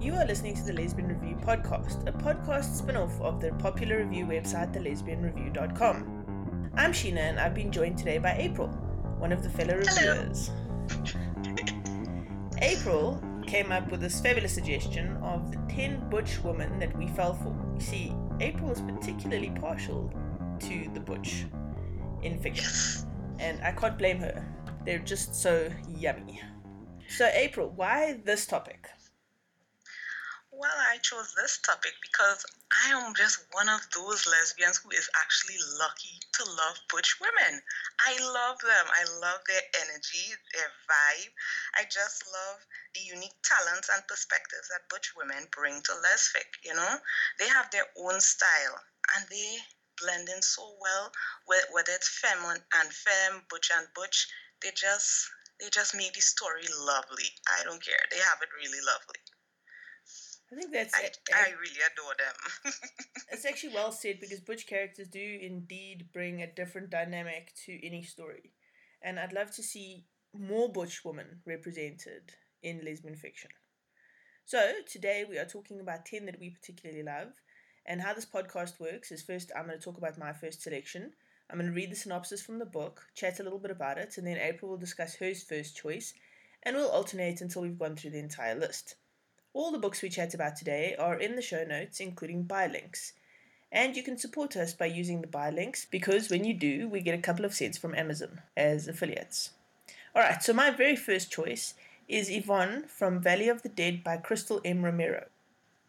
You are listening to the Lesbian Review podcast, a podcast spin off of the popular review website, thelesbianreview.com. I'm Sheena and I've been joined today by April, one of the fellow reviewers. April came up with this fabulous suggestion of the 10 butch women that we fell for. You see, April is particularly partial to the butch in fiction, and I can't blame her. They're just so yummy. So, April, why this topic? Well, I chose this topic because I am just one of those lesbians who is actually lucky to love butch women. I love them. I love their energy, their vibe. I just love the unique talents and perspectives that butch women bring to lesfic. You know, they have their own style and they blend in so well. Whether it's femme and femme, butch and butch, they just they just make the story lovely. I don't care. They have it really lovely. I think that's. I, I eh? really adore them. it's actually well said because butch characters do indeed bring a different dynamic to any story, and I'd love to see more butch women represented in lesbian fiction. So today we are talking about ten that we particularly love, and how this podcast works is first I'm going to talk about my first selection. I'm going to read the synopsis from the book, chat a little bit about it, and then April will discuss her first choice, and we'll alternate until we've gone through the entire list. All the books we chat about today are in the show notes, including buy links. And you can support us by using the buy links because when you do, we get a couple of cents from Amazon as affiliates. Alright, so my very first choice is Yvonne from Valley of the Dead by Crystal M. Romero.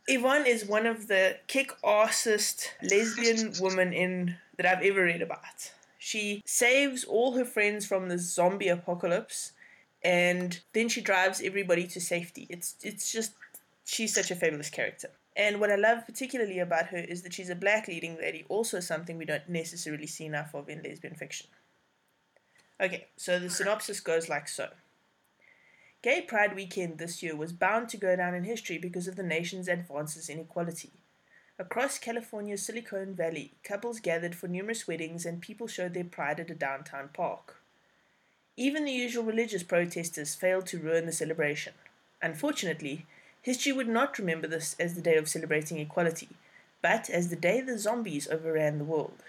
Yvonne is one of the kick assest lesbian women in that I've ever read about. She saves all her friends from the zombie apocalypse and then she drives everybody to safety. It's it's just she's such a fabulous character. And what I love particularly about her is that she's a black leading lady, also something we don't necessarily see enough of in lesbian fiction. Okay, so the synopsis goes like so. Gay Pride weekend this year was bound to go down in history because of the nation's advances in equality. Across California's Silicon Valley, couples gathered for numerous weddings and people showed their pride at a downtown park. Even the usual religious protesters failed to ruin the celebration. Unfortunately, History would not remember this as the day of celebrating equality, but as the day the zombies overran the world.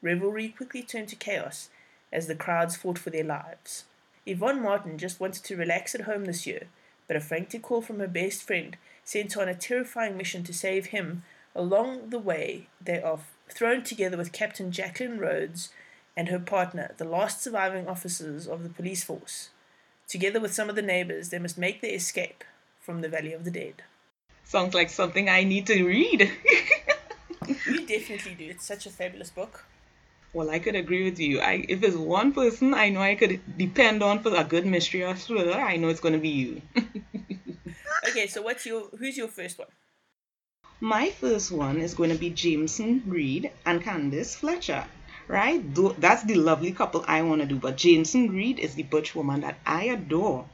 Revelry quickly turned to chaos as the crowds fought for their lives. Yvonne Martin just wanted to relax at home this year, but a frantic call from her best friend sent her on a terrifying mission to save him. Along the way, they are thrown together with Captain Jacqueline Rhodes and her partner, the last surviving officers of the police force. Together with some of the neighbors, they must make their escape from the Valley of the Dead. Sounds like something I need to read. you definitely do. It's such a fabulous book. Well, I could agree with you. I, if it's one person I know I could depend on for a good mystery or thriller, I know it's going to be you. okay, so what's your who's your first one? My first one is going to be Jameson Reed and Candace Fletcher. Right? That's the lovely couple I want to do. But Jameson Reed is the butch woman that I adore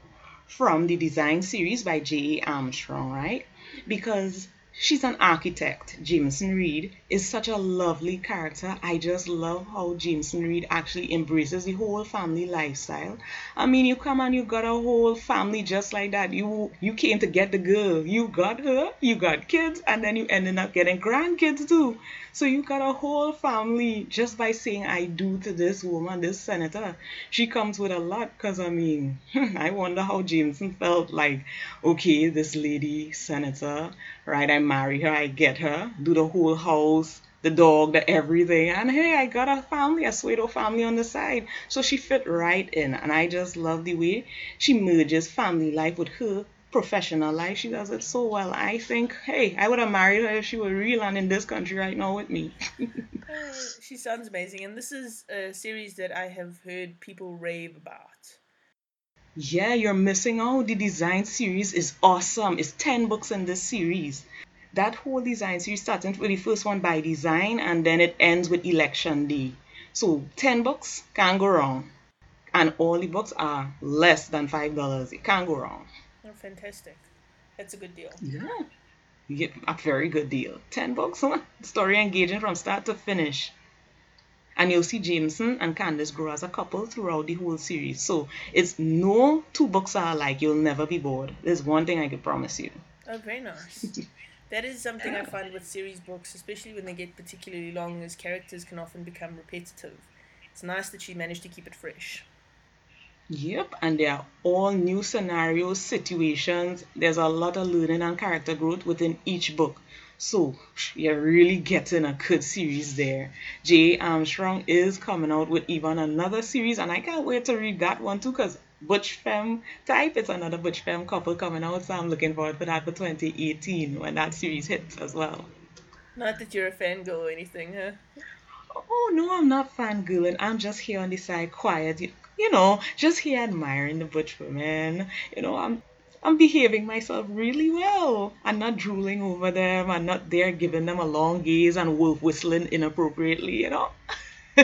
from the design series by J.A. Armstrong, right? Because she's an architect. Jameson Reed is such a lovely character. I just love how Jameson Reed actually embraces the whole family lifestyle. I mean, you come and you got a whole family just like that. You you came to get the girl. You got her, you got kids, and then you ended up getting grandkids too. So you got a whole family just by saying I do to this woman, this senator. She comes with a lot because I mean, I wonder how Jameson felt like, okay, this lady senator, right? I marry her, I get her, do the whole house, the dog, the everything. And hey, I got a family, a Suedo family on the side. So she fit right in. And I just love the way she merges family life with her professional life. She does it so well. I think, hey, I would have married her if she were real and in this country right now with me. she sounds amazing. And this is a series that I have heard people rave about. Yeah, you're missing out. The design series is awesome. It's 10 books in this series. That whole design series starting with the first one by design and then it ends with election day. So 10 books, can't go wrong. And all the books are less than $5. It can't go wrong. Oh, fantastic. That's a good deal. Yeah. You get a very good deal. 10 books, huh? Story engaging from start to finish. And you'll see Jameson and Candace grow as a couple throughout the whole series. So it's no two books are alike. You'll never be bored. There's one thing I can promise you. Oh, very nice. that is something I find with series books, especially when they get particularly long, as characters can often become repetitive. It's nice that she managed to keep it fresh. Yep, and they are all new scenarios, situations. There's a lot of learning and character growth within each book. So you're really getting a good series there. J. Armstrong is coming out with even another series, and I can't wait to read that one too, because Butch Femme type, it's another Butch Femme couple coming out, so I'm looking forward to that for 2018 when that series hits as well. Not that you're a fangirl or anything, huh? Oh no, I'm not fangirling. I'm just here on the side, quiet you know, just here admiring the butch women. You know, I'm I'm behaving myself really well. I'm not drooling over them. I'm not there giving them a long gaze and wolf whistling inappropriately, you know.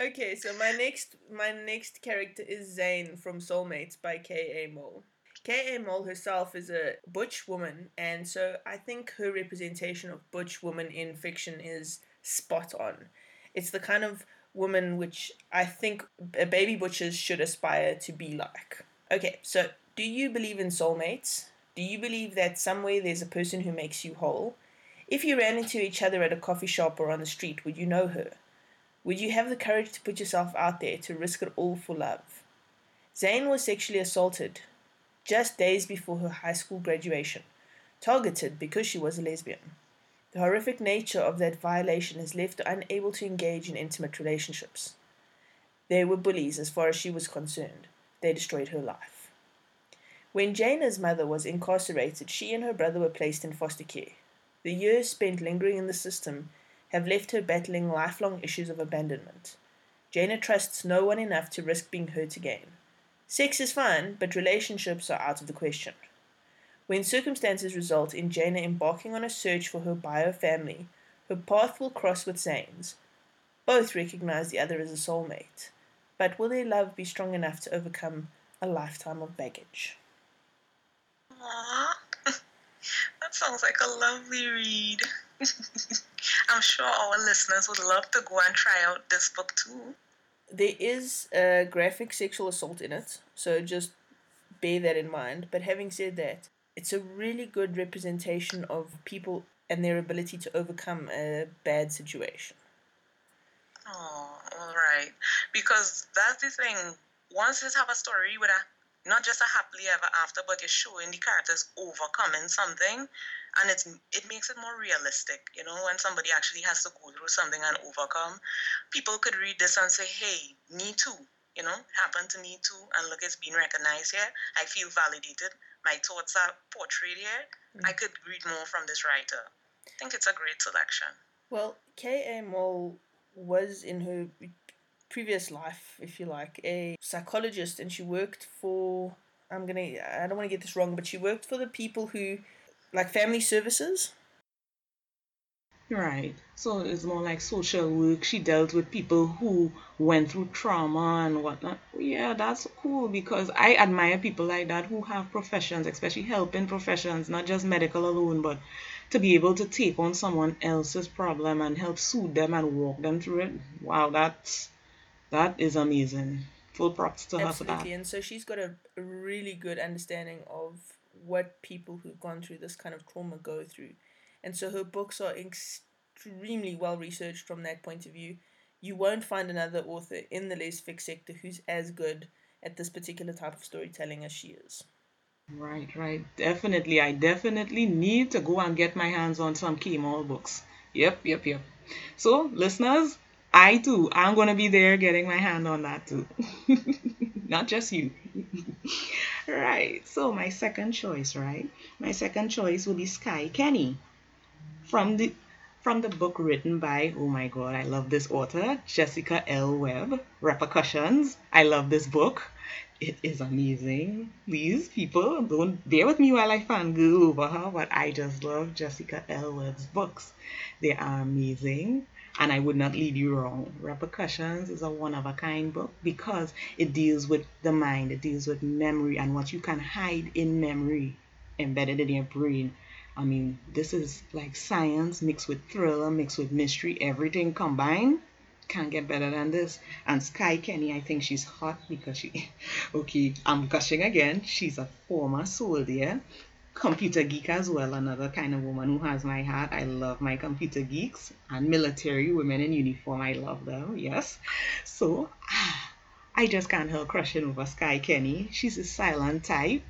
okay, so my next my next character is Zane from Soulmates by K.A. Moll. K.A. Moll herself is a butch woman, and so I think her representation of butch woman in fiction is spot on. It's the kind of woman which I think baby butchers should aspire to be like. Okay, so do you believe in soulmates? Do you believe that somewhere there's a person who makes you whole? If you ran into each other at a coffee shop or on the street, would you know her? Would you have the courage to put yourself out there to risk it all for love? Zane was sexually assaulted just days before her high school graduation, targeted because she was a lesbian. The horrific nature of that violation has left her unable to engage in intimate relationships. They were bullies as far as she was concerned. They destroyed her life. When Jana's mother was incarcerated, she and her brother were placed in foster care. The years spent lingering in the system have left her battling lifelong issues of abandonment. Jana trusts no one enough to risk being hurt again. Sex is fine, but relationships are out of the question. When circumstances result in Jana embarking on a search for her bio family, her path will cross with Zane's. Both recognize the other as a soulmate, but will their love be strong enough to overcome a lifetime of baggage? Aww. that sounds like a lovely read. I'm sure our listeners would love to go and try out this book too. There is a graphic sexual assault in it, so just bear that in mind. But having said that, it's a really good representation of people and their ability to overcome a bad situation. Oh, all right. Because that's the thing. Once you have a story with a not just a happily ever after, but you're showing the characters overcoming something, and it's it makes it more realistic. You know, when somebody actually has to go through something and overcome, people could read this and say, "Hey, me too." You know, happened to me too, and look, it's being recognized here. I feel validated my thoughts are portrayed here, mm. I could read more from this writer. I think it's a great selection. Well, K.A. Moll was in her previous life, if you like, a psychologist, and she worked for. I'm gonna. I don't want to get this wrong, but she worked for the people who, like, family services. Right. So it's more like social work. She dealt with people who went through trauma and whatnot. Yeah, that's cool because I admire people like that who have professions, especially helping professions, not just medical alone, but to be able to take on someone else's problem and help soothe them and walk them through it. Wow, that's that is amazing. Full props to her for that. And so she's got a really good understanding of what people who've gone through this kind of trauma go through and so her books are extremely well researched from that point of view. You won't find another author in the lesfic sector who's as good at this particular type of storytelling as she is. Right, right. Definitely. I definitely need to go and get my hands on some K. Moll books. Yep, yep, yep. So, listeners, I too, I'm going to be there getting my hand on that too. Not just you. right. So, my second choice, right? My second choice will be Sky Kenny from the from the book written by oh my god i love this author jessica l. Webb repercussions. I love this book. It is amazing. Please people don't bear with me while i fangirl over her but i just love jessica l. Webb's books. They are amazing and I would not lead you wrong. Repercussions is a one of a kind book because it deals with the mind, it deals with memory and what you can hide in memory embedded in your brain I mean, this is like science mixed with thriller, mixed with mystery, everything combined. can't get better than this. And Sky Kenny, I think she's hot because she, okay, I'm gushing again. She's a former soldier, computer geek as well, another kind of woman who has my heart. I love my computer geeks and military women in uniform. I love them, yes. So, I just can't help crushing over Sky Kenny. She's a silent type,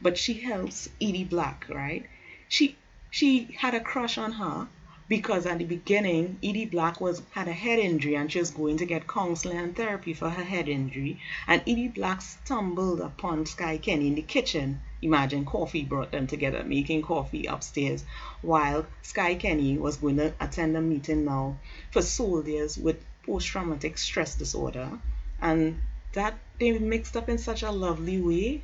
but she helps Edie Black, right? She she had a crush on her because at the beginning Edie Black was had a head injury and she was going to get counseling and therapy for her head injury and Edie Black stumbled upon Sky Kenny in the kitchen. Imagine coffee brought them together, making coffee upstairs while Sky Kenny was going to attend a meeting now for soldiers with post-traumatic stress disorder and that they mixed up in such a lovely way.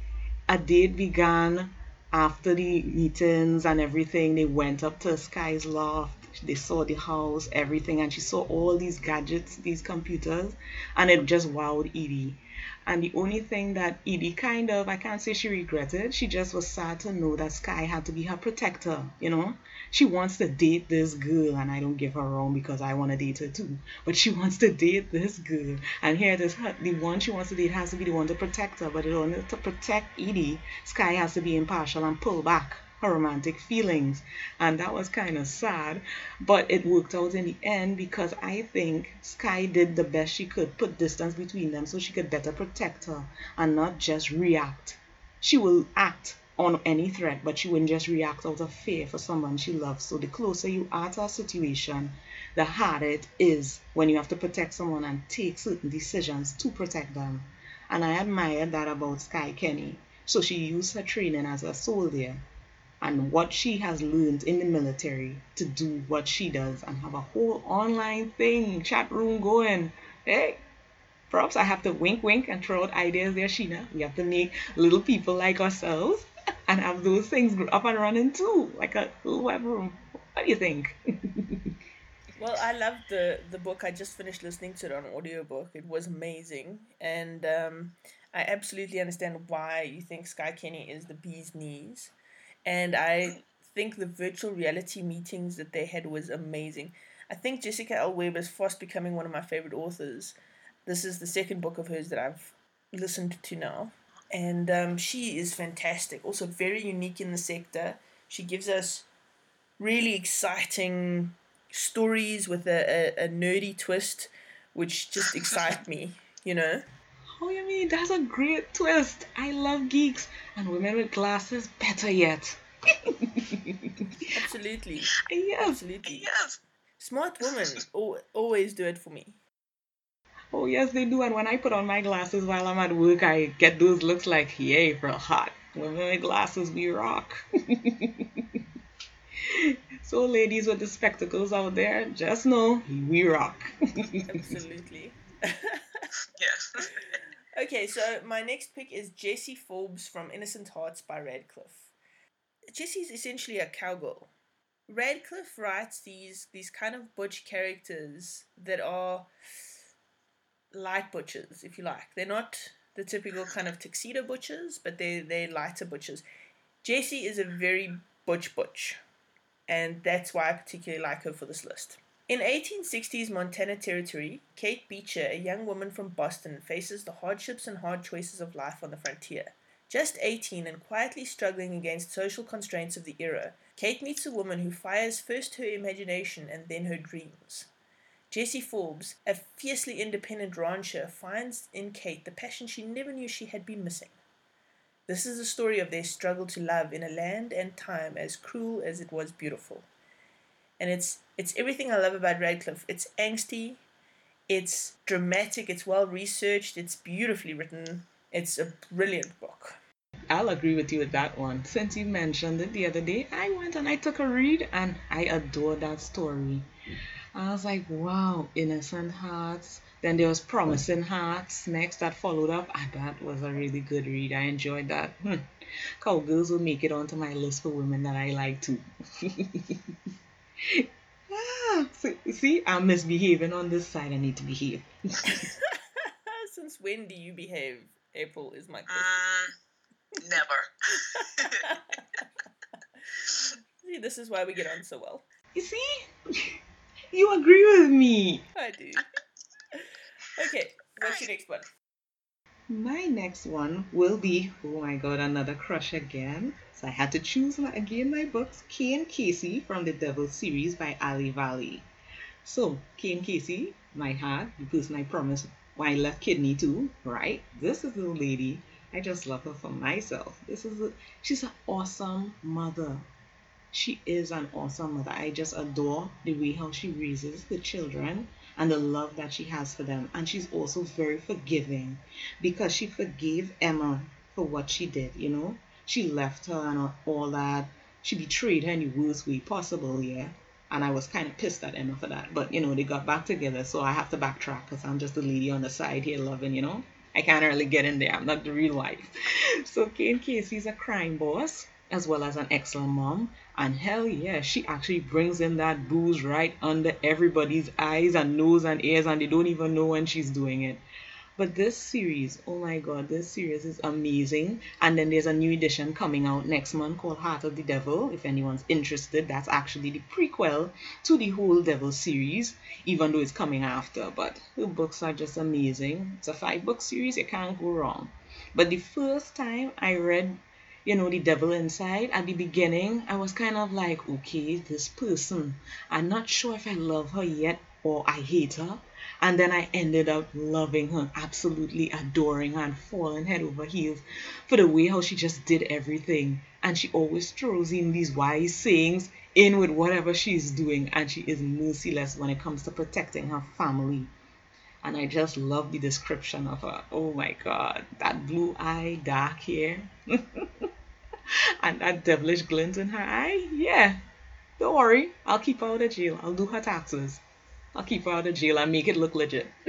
A date began after the meetings and everything. They went up to Sky's loft they saw the house, everything, and she saw all these gadgets, these computers, and it just wowed Edie. And the only thing that Edie kind of, I can't say she regretted, she just was sad to know that Sky had to be her protector, you know? She wants to date this girl, and I don't give her wrong because I want to date her too. But she wants to date this girl. And here, this the one she wants to date has to be the one to protect her. But in order to protect Edie, Sky has to be impartial and pull back her romantic feelings. And that was kind of sad, but it worked out in the end because I think Sky did the best she could, put distance between them so she could better protect her and not just react. She will act on any threat, but she wouldn't just react out of fear for someone she loves. So the closer you are to a situation, the harder it is when you have to protect someone and take certain decisions to protect them. And I admire that about Sky Kenny. So she used her training as a soldier and what she has learned in the military to do what she does and have a whole online thing, chat room going. Hey, perhaps I have to wink, wink, and throw out ideas there, Sheena. We have to make little people like ourselves and have those things up and running too, like a little web room. What do you think? well, I loved the the book. I just finished listening to it on audiobook. It was amazing, and um, I absolutely understand why you think Sky Kenny is the bee's knees and I think the virtual reality meetings that they had was amazing. I think Jessica L. Webb is fast becoming one of my favorite authors. This is the second book of hers that I've listened to now, and um, she is fantastic. Also, very unique in the sector. She gives us really exciting stories with a, a, a nerdy twist, which just excite me. You know. Oh, you mean that's a great twist? I love geeks and women with glasses better yet. Absolutely. Yes. Absolutely. Yes. Smart women always do it for me. Oh yes, they do. And when I put on my glasses while I'm at work, I get those looks like, yay, for hot. Women with glasses, we rock. so, ladies with the spectacles out there, just know we rock. Absolutely. yes. Okay, so my next pick is Jessie Forbes from Innocent Hearts by Radcliffe. Jessie is essentially a cowgirl. Radcliffe writes these these kind of butch characters that are light butchers, if you like. They're not the typical kind of tuxedo butchers, but they they're lighter butchers. Jessie is a very butch butch, and that's why I particularly like her for this list. In 1860s Montana Territory, Kate Beecher, a young woman from Boston, faces the hardships and hard choices of life on the frontier. Just 18 and quietly struggling against social constraints of the era, Kate meets a woman who fires first her imagination and then her dreams. Jessie Forbes, a fiercely independent rancher, finds in Kate the passion she never knew she had been missing. This is the story of their struggle to love in a land and time as cruel as it was beautiful and it's it's everything I love about Radcliffe. It's angsty, it's dramatic, it's well researched, it's beautifully written. It's a brilliant book. I'll agree with you with that one. Since you mentioned it the other day, I went and I took a read and I adore that story. I was like, wow, Innocent Hearts. Then there was Promising Hearts next that followed up. And that was a really good read. I enjoyed that. Hmm. Cowgirls will make it onto my list for women that I like too. ah, see, see, I'm misbehaving on this side. I need to behave. Since when do you behave? April is my question. Mm, never. see, this is why we get on so well. You see, you agree with me. I do. Okay, what's your next one? My next one will be, oh my god, another crush again. So I had to choose my, again my books, Cain Casey from the Devil series by Ali Vali. So, Cain Casey, my heart, the person I promised when I left kidney to, right? This is the lady. I just love her for myself. This is a, she's an awesome mother. She is an awesome mother. I just adore the way how she raises the children and the love that she has for them. And she's also very forgiving because she forgave Emma for what she did, you know? She left her and all that. She betrayed her in the worst way possible, yeah? And I was kind of pissed at Emma for that. But, you know, they got back together, so I have to backtrack because I'm just a lady on the side here loving, you know? I can't really get in there. I'm not the real wife. So Cain Casey's a crime boss as well as an excellent mom. And hell yeah, she actually brings in that booze right under everybody's eyes and nose and ears, and they don't even know when she's doing it. But this series, oh my god, this series is amazing. And then there's a new edition coming out next month called Heart of the Devil. If anyone's interested, that's actually the prequel to the whole Devil series, even though it's coming after. But the books are just amazing. It's a five book series, you can't go wrong. But the first time I read you know, the devil inside. At the beginning, I was kind of like, okay, this person, I'm not sure if I love her yet or I hate her. And then I ended up loving her, absolutely adoring her, and falling head over heels for the way how she just did everything. And she always throws in these wise sayings in with whatever she's doing, and she is merciless when it comes to protecting her family. And I just love the description of her. Oh my god, that blue eye, dark hair. and that devilish glint in her eye, yeah. Don't worry, I'll keep her out of jail. I'll do her taxes. I'll keep her out of jail and make it look legit.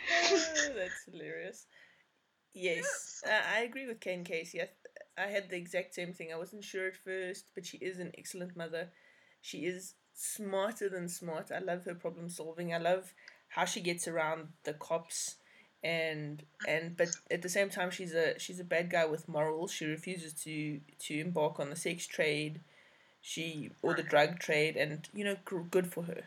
That's hilarious. Yes, I agree with Cain Casey. I, I had the exact same thing. I wasn't sure at first, but she is an excellent mother. She is smarter than smart. I love her problem solving. I love how she gets around the cops and and but at the same time she's a she's a bad guy with morals. She refuses to to embark on the sex trade. She or the drug trade and you know good for her.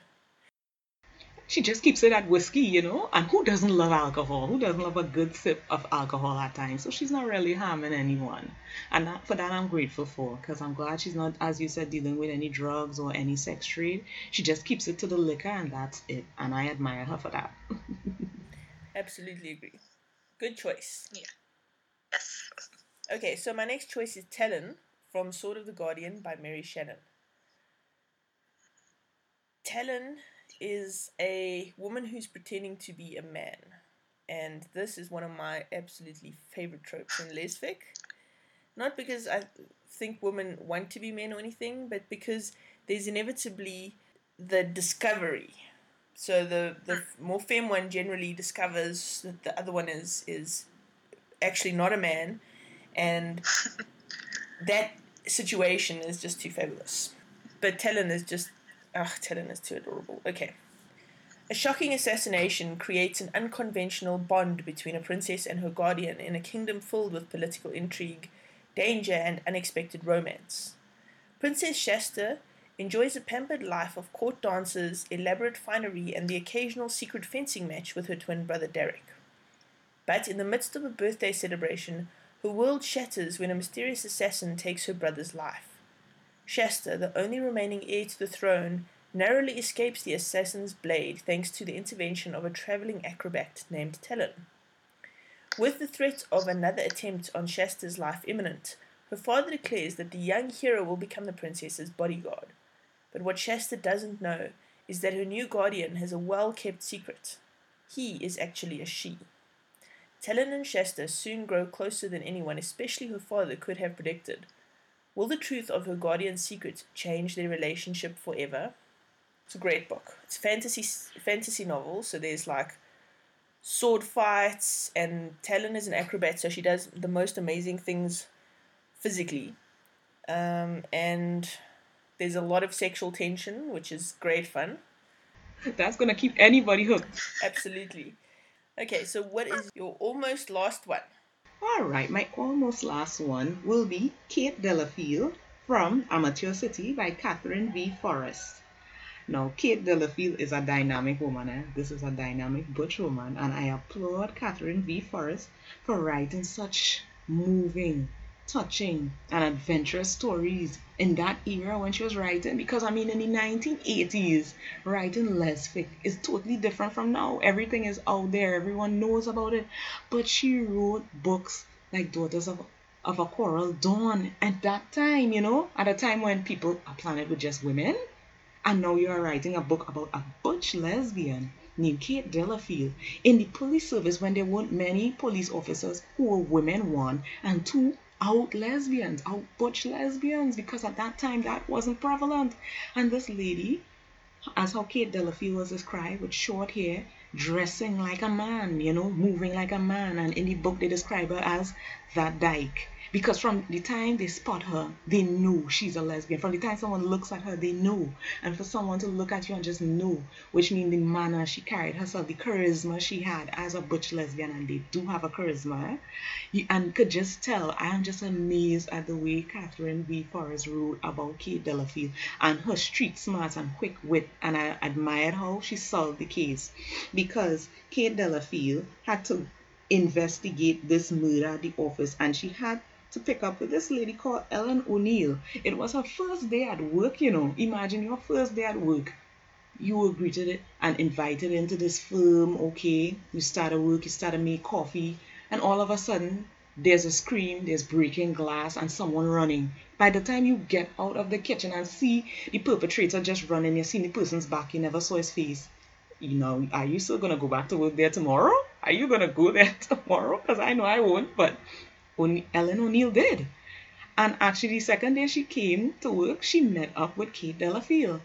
She just keeps it at whiskey you know and who doesn't love alcohol? Who doesn't love a good sip of alcohol at times? So she's not really harming anyone. And that, for that i'm grateful for because i'm glad she's not as you said dealing with any drugs or any sex trade. She just keeps it to the liquor and that's it. And i admire her for that Absolutely agree. Good choice. Yeah. Yes. Okay, so my next choice is Talon from Sword of the Guardian by Merry Shannon. Talon is a woman who's pretending to be a man. And this is one of my absolutely favorite tropes in lesfic. Not because I think women want to be men or anything, but because there's inevitably the discovery so the the more femme one generally discovers that the other one is is actually not a man, and that situation is just too fabulous. But Talon is just ah, Talon is too adorable. Okay. A shocking assassination creates an unconventional bond between a princess and her guardian in a kingdom filled with political intrigue, danger, and unexpected romance. Princess Shasta enjoys a pampered life of court dances, elaborate finery, and the occasional secret fencing match with her twin brother Derek. But in the midst of a birthday celebration, her world shatters when a mysterious assassin takes her brother's life. Shasta, the only remaining heir to the throne, narrowly escapes the assassin's blade thanks to the intervention of a traveling acrobat named Talon. With the threat of another attempt on Shasta's life imminent, her father declares that the young hero will become the princess's bodyguard. But what Shasta doesn't know is that her new guardian has a well kept secret. He is actually a she. Talon and Shasta soon grow closer than anyone, especially her father, could have predicted. Will the truth of her guardian's secret change their relationship forever? It's a great book. It's fantasy fantasy novel, so there's like sword fights, and Talon is an acrobat, so she does the most amazing things physically. Um, and there's a lot of sexual tension, which is great fun. That's gonna keep anybody hooked. Absolutely. Okay, so what is your almost last one? All right, my almost last one will be Kate Delafield from Amateur City by Katherine V. Forrest. Now, Kate Delafield is a dynamic woman. Eh? This is a dynamic butch woman, and I applaud Katherine V. Forrest for writing such moving, touching, and adventurous stories in that era when she was writing. Because I mean, in the 1980s, writing lesfic is totally different from now. Everything is out there, everyone knows about it. But she wrote books like Daughters of of a Coral Dawn at that time, you know, at a time when people are planet with just women. And now you are writing a book about a butch lesbian named Kate Delafield in the police service when there weren't many police officers who were women, one, and two, out lesbians, out butch lesbians, because at that time that wasn't prevalent. And this lady, as how Kate Delafield was described, with short hair, dressing like a man, you know, moving like a man. And in the book, they describe her as that dyke. Because from the time they spot her, they know she's a lesbian. From the time someone looks at her, they know. And for someone to look at you and just know, which means the manner she carried herself, the charisma she had as a butch lesbian, and they do have a charisma, you, and could just tell. I am just amazed at the way Katherine V. Forrest wrote about Kate Delafield and her street smarts and quick wit. And I admired how she solved the case because Kate Delafield had to investigate this murder at the office and she had to pick up with this lady called Ellen O'Neill. It was her first day at work, you know. Imagine your first day at work. You were greeted and invited into this firm, okay? You start started work, you started make coffee, and all of a sudden there's a scream, there's breaking glass, and someone running. By the time you get out of the kitchen and see the perpetrator just running, you see the person's back, you never saw his face. You know, are you still gonna go back to work there tomorrow? Are you gonna go there tomorrow? Because I know I won't, but Ellen O'Neill did. And actually, the second day she came to work, she met up with Kate Delafield.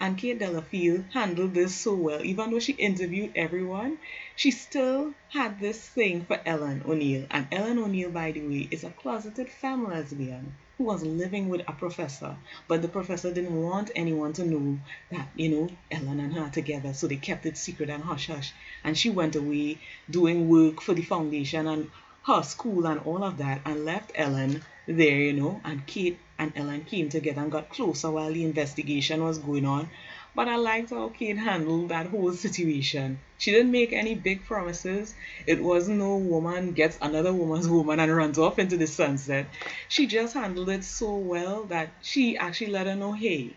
And Kate Delafield handled this so well. Even though she interviewed everyone, she still had this thing for Ellen O'Neill. And Ellen O'Neill, by the way, is a closeted femme lesbian who was living with a professor. But the professor didn't want anyone to know that, you know, Ellen and her are together. So they kept it secret and hush hush. And she went away doing work for the foundation and her school and all of that and left Ellen there, you know, and Kate and Ellen came together and got closer while the investigation was going on. But I liked how Kate handled that whole situation. She didn't make any big promises. It wasn't no woman gets another woman's woman and runs off into the sunset. She just handled it so well that she actually let her know, hey,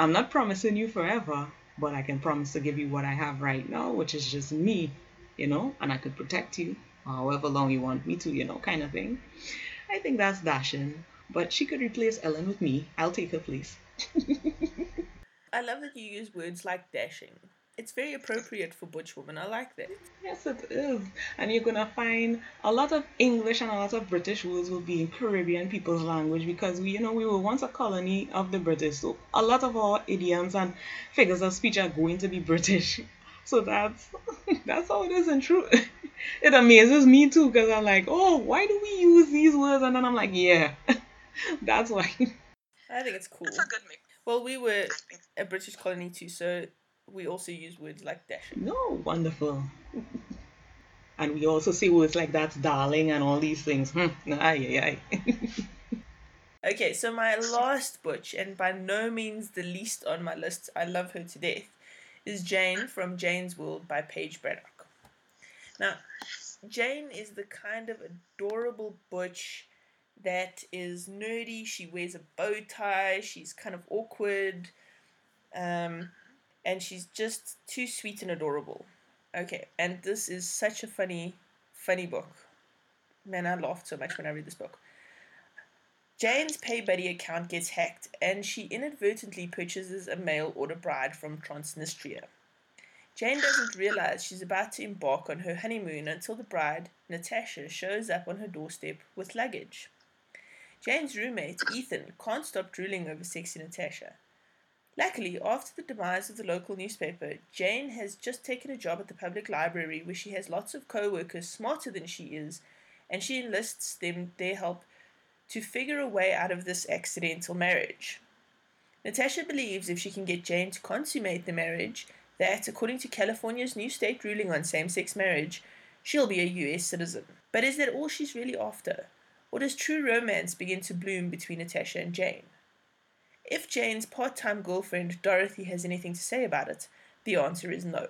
I'm not promising you forever, but I can promise to give you what I have right now, which is just me, you know, and I could protect you however long you want me to, you know, kind of thing. I think that's dashing. But she could replace Ellen with me. I'll take her place. I love that you use words like dashing. It's very appropriate for butch women. I like that. Yes, it is. And you're gonna find a lot of English and a lot of British words will be in Caribbean people's language because we, you know, we were once a colony of the British. So a lot of our idioms and figures of speech are going to be British. So that's that's how it is in truth. It amazes me too because I'm like, oh, why do we use these words? And then I'm like, yeah, that's why. I think it's cool. It's a good mix. Well, we were a British colony too, so we also use words like dashing. No, wonderful. and we also say words like that's darling and all these things. Hmm. Aye, aye, okay, so my last butch, and by no means the least on my list, I love her to death, is Jane from Jane's World by Paige Braddock. Now, Jane is the kind of adorable butch that is nerdy. She wears a bow tie. She's kind of awkward. Um, and she's just too sweet and adorable. Okay, and this is such a funny, funny book. Man, I laughed so much when I read this book. Jane's PayBuddy account gets hacked, and she inadvertently purchases a mail order bride from Transnistria. Jane doesn't realize she's about to embark on her honeymoon until the bride, Natasha, shows up on her doorstep with luggage. Jane's roommate, Ethan, can't stop drooling over sexy Natasha. Luckily, after the demise of the local newspaper, Jane has just taken a job at the public library where she has lots of co workers smarter than she is, and she enlists them their help to figure a way out of this accidental marriage. Natasha believes if she can get Jane to consummate the marriage, that, according to California's new state ruling on same sex marriage, she'll be a US citizen. But is that all she's really after? Or does true romance begin to bloom between Natasha and Jane? If Jane's part time girlfriend Dorothy has anything to say about it, the answer is no.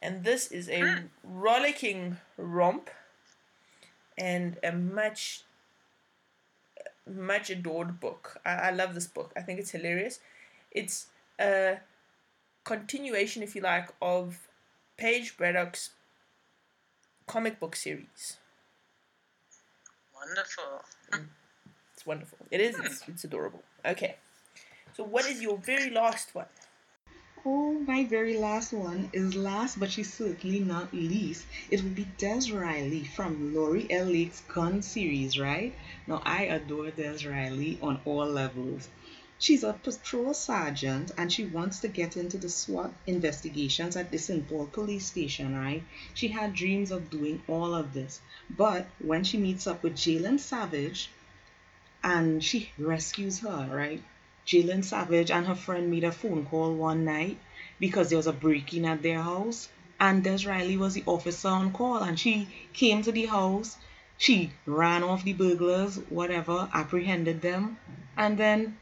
And this is a hmm. rollicking romp and a much much adored book. I, I love this book. I think it's hilarious. It's a continuation, if you like, of Paige Braddock's comic book series. Wonderful. Mm. It's wonderful. It is. It's, hmm. it's adorable. Okay. So, what is your very last one? Oh, my very last one is last, but she's certainly not least. It would be Dez Reilly from Lori L. Lake's Gun series, right? Now, I adore Dez Reilly on all levels. She's a patrol sergeant and she wants to get into the SWAT investigations at the St. Paul police station, right? She had dreams of doing all of this. But when she meets up with Jaylynn Savage and she rescues her, right? Jaylynn Savage and her friend made a phone call one night because there was a break-in at their house and Dez Reilly was the officer on call and she came to the house. She ran off the burglars, whatever, apprehended them, and then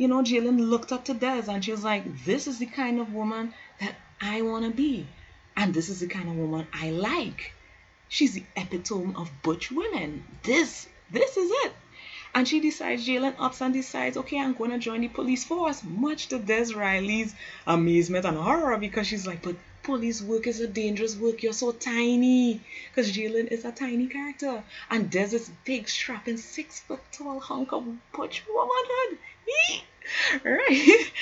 you know, Jaylynn looked up to Dez and she was like, This is the kind of woman that I want to be. And this is the kind of woman I like. She's the epitome of butch women. This, this is it. And she decides, Jaylynn ups and decides, okay, I'm going to join the police force, much to Dez Reilly's amazement and horror because she's like, but police work is a dangerous work. You're so tiny. Because Jaylynn is a tiny character. And Dez is big, strapping, six foot tall hunk of butch womanhood. right?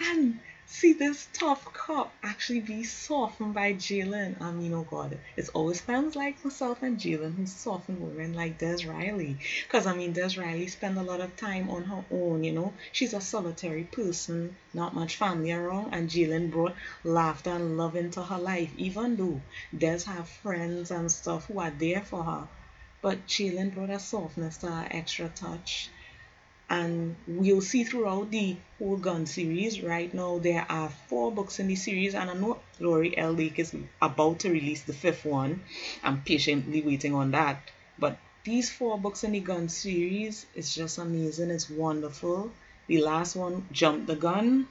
And see this tough cop actually be softened by Jaylynn. I mean, oh God, it's always fans like myself and Jaylynn who soften women like Dez Reilly. Because I mean, Dez Reilly spend a lot of time on her own, you know. She's a solitary person, not much family around, and Jaylynn brought laughter and love into her life, even though Dez have friends and stuff who are there for her. But Jaylynn brought a softness to her extra touch and we'll see throughout the whole gun series. Right now there are four books in the series and i know Lori L Lake is about to release the fifth one. I'm patiently waiting on that. But these four books in the gun series is just amazing. It's wonderful. The last one jump the gun.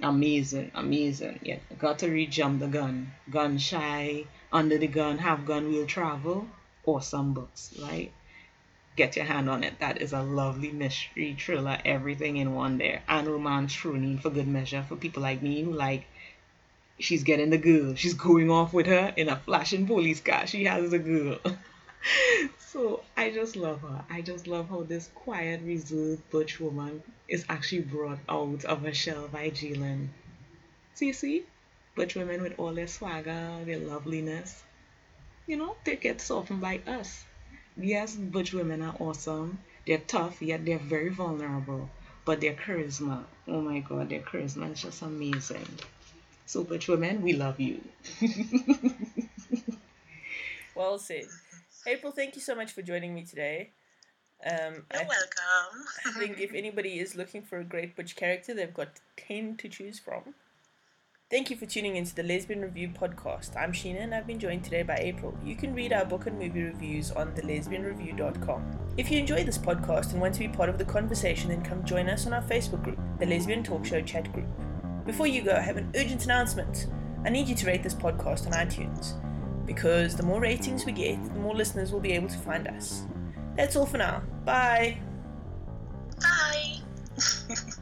Amazing amazing. Yeah got to read jump the gun. Gun shy under the gun have gun will travel. Awesome books right get your hand on it. That is a lovely mystery thriller, everything in one there. And romance Shroning for good measure for people like me who like she's getting the girl. She's going off with her in a flashing police car. She has the girl. so I just love her. I just love how this quiet, reserved butch woman is actually brought out of her shell by Jaylynn. You see, butch women with all their swagger, their loveliness, you know, they get softened by us yes, butch women are awesome. They're tough, yet they're very vulnerable. But their charisma, oh my god, their charisma is just amazing. So, butch women, we love you. well said. April, thank you so much for joining me today. Um, You're I, welcome. I think if anybody is looking for a great butch character, they've got 10 to choose from. Thank you for tuning into the Lesbian Review podcast. I'm Sheena and I've been joined today by April. You can read our book and movie reviews on thelesbianreview.com. If you enjoy this podcast and want to be part of the conversation, then come join us on our Facebook group, the Lesbian Talk Show Chat Group. Before you go, I have an urgent announcement. I need you to rate this podcast on iTunes because the more ratings we get, the more listeners will be able to find us. That's all for now. Bye. Bye.